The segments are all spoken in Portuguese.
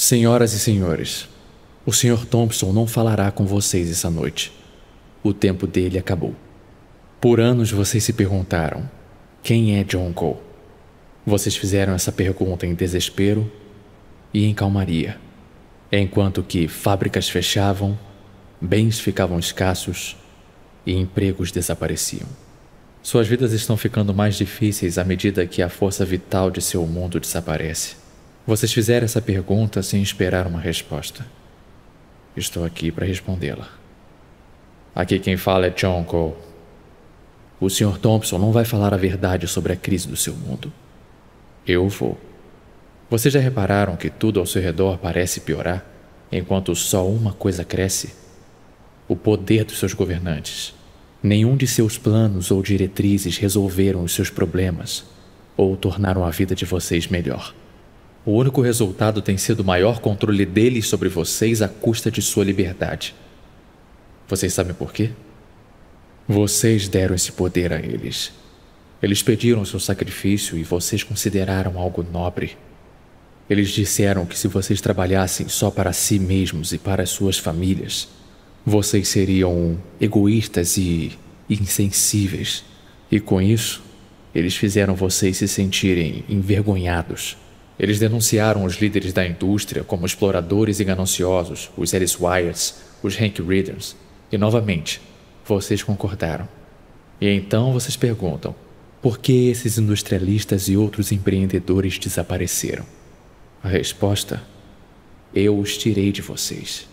Senhoras e senhores, o Sr. Thompson não falará com vocês essa noite. O tempo dele acabou. Por anos vocês se perguntaram: quem é John Cole? Vocês fizeram essa pergunta em desespero e em calmaria, enquanto que fábricas fechavam, bens ficavam escassos e empregos desapareciam. Suas vidas estão ficando mais difíceis à medida que a força vital de seu mundo desaparece. Vocês fizeram essa pergunta sem esperar uma resposta. Estou aqui para respondê-la. Aqui quem fala é John Cole. O Sr. Thompson não vai falar a verdade sobre a crise do seu mundo. Eu vou. Vocês já repararam que tudo ao seu redor parece piorar, enquanto só uma coisa cresce? O poder dos seus governantes. Nenhum de seus planos ou diretrizes resolveram os seus problemas ou tornaram a vida de vocês melhor. O único resultado tem sido o maior controle deles sobre vocês à custa de sua liberdade. Vocês sabem por quê? Vocês deram esse poder a eles. Eles pediram seu sacrifício e vocês consideraram algo nobre. Eles disseram que se vocês trabalhassem só para si mesmos e para suas famílias, vocês seriam egoístas e insensíveis. E com isso, eles fizeram vocês se sentirem envergonhados. Eles denunciaram os líderes da indústria como exploradores e gananciosos, os Alice Wyatts, os Hank Readers. E novamente, vocês concordaram. E então vocês perguntam: por que esses industrialistas e outros empreendedores desapareceram? A resposta: eu os tirei de vocês.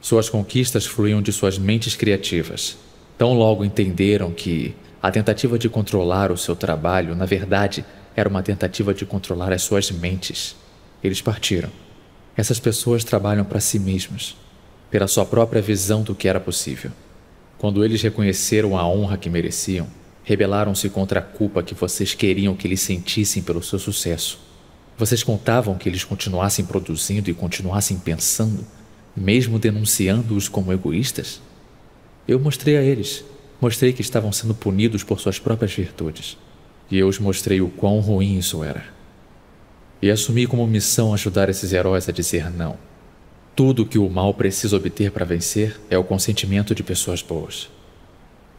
Suas conquistas fluíam de suas mentes criativas. Tão logo entenderam que a tentativa de controlar o seu trabalho, na verdade, era uma tentativa de controlar as suas mentes. Eles partiram. Essas pessoas trabalham para si mesmas, pela sua própria visão do que era possível. Quando eles reconheceram a honra que mereciam, rebelaram-se contra a culpa que vocês queriam que eles sentissem pelo seu sucesso. Vocês contavam que eles continuassem produzindo e continuassem pensando, mesmo denunciando-os como egoístas? Eu mostrei a eles, mostrei que estavam sendo punidos por suas próprias virtudes. E eu os mostrei o quão ruim isso era. E assumi como missão ajudar esses heróis a dizer não. Tudo que o mal precisa obter para vencer é o consentimento de pessoas boas.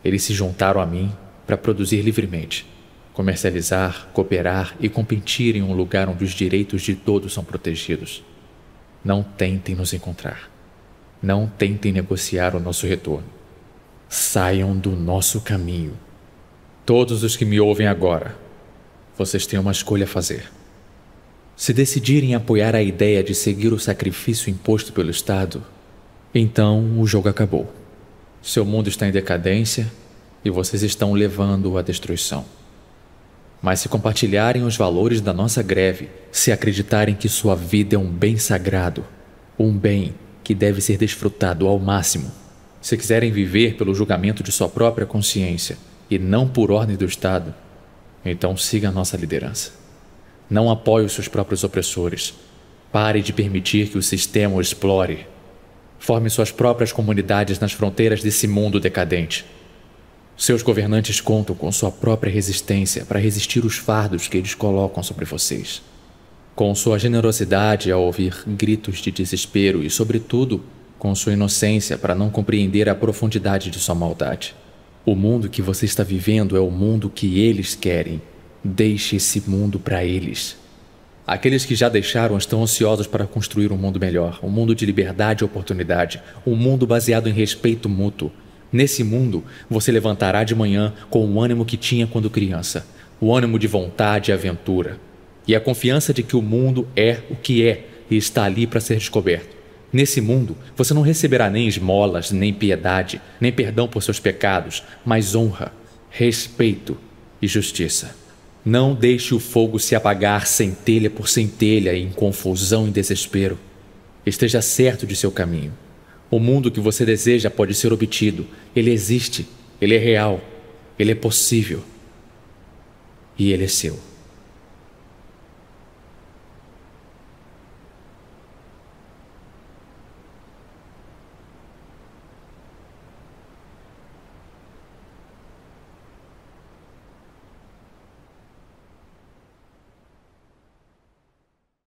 Eles se juntaram a mim para produzir livremente, comercializar, cooperar e competir em um lugar onde os direitos de todos são protegidos. Não tentem nos encontrar. Não tentem negociar o nosso retorno. Saiam do nosso caminho. Todos os que me ouvem agora, vocês têm uma escolha a fazer. Se decidirem apoiar a ideia de seguir o sacrifício imposto pelo Estado, então o jogo acabou. Seu mundo está em decadência e vocês estão levando-o à destruição. Mas se compartilharem os valores da nossa greve, se acreditarem que sua vida é um bem sagrado, um bem que deve ser desfrutado ao máximo, se quiserem viver pelo julgamento de sua própria consciência, e não por ordem do Estado, então siga a nossa liderança. Não apoie os seus próprios opressores. Pare de permitir que o sistema o explore. Forme suas próprias comunidades nas fronteiras desse mundo decadente. Seus governantes contam com sua própria resistência para resistir os fardos que eles colocam sobre vocês. Com sua generosidade ao ouvir gritos de desespero e, sobretudo, com sua inocência para não compreender a profundidade de sua maldade. O mundo que você está vivendo é o mundo que eles querem. Deixe esse mundo para eles. Aqueles que já deixaram estão ansiosos para construir um mundo melhor, um mundo de liberdade e oportunidade, um mundo baseado em respeito mútuo. Nesse mundo, você levantará de manhã com o ânimo que tinha quando criança, o ânimo de vontade e aventura, e a confiança de que o mundo é o que é e está ali para ser descoberto. Nesse mundo, você não receberá nem esmolas, nem piedade, nem perdão por seus pecados, mas honra, respeito e justiça. Não deixe o fogo se apagar centelha por centelha em confusão e desespero. Esteja certo de seu caminho. O mundo que você deseja pode ser obtido. Ele existe, ele é real, ele é possível. E ele é seu.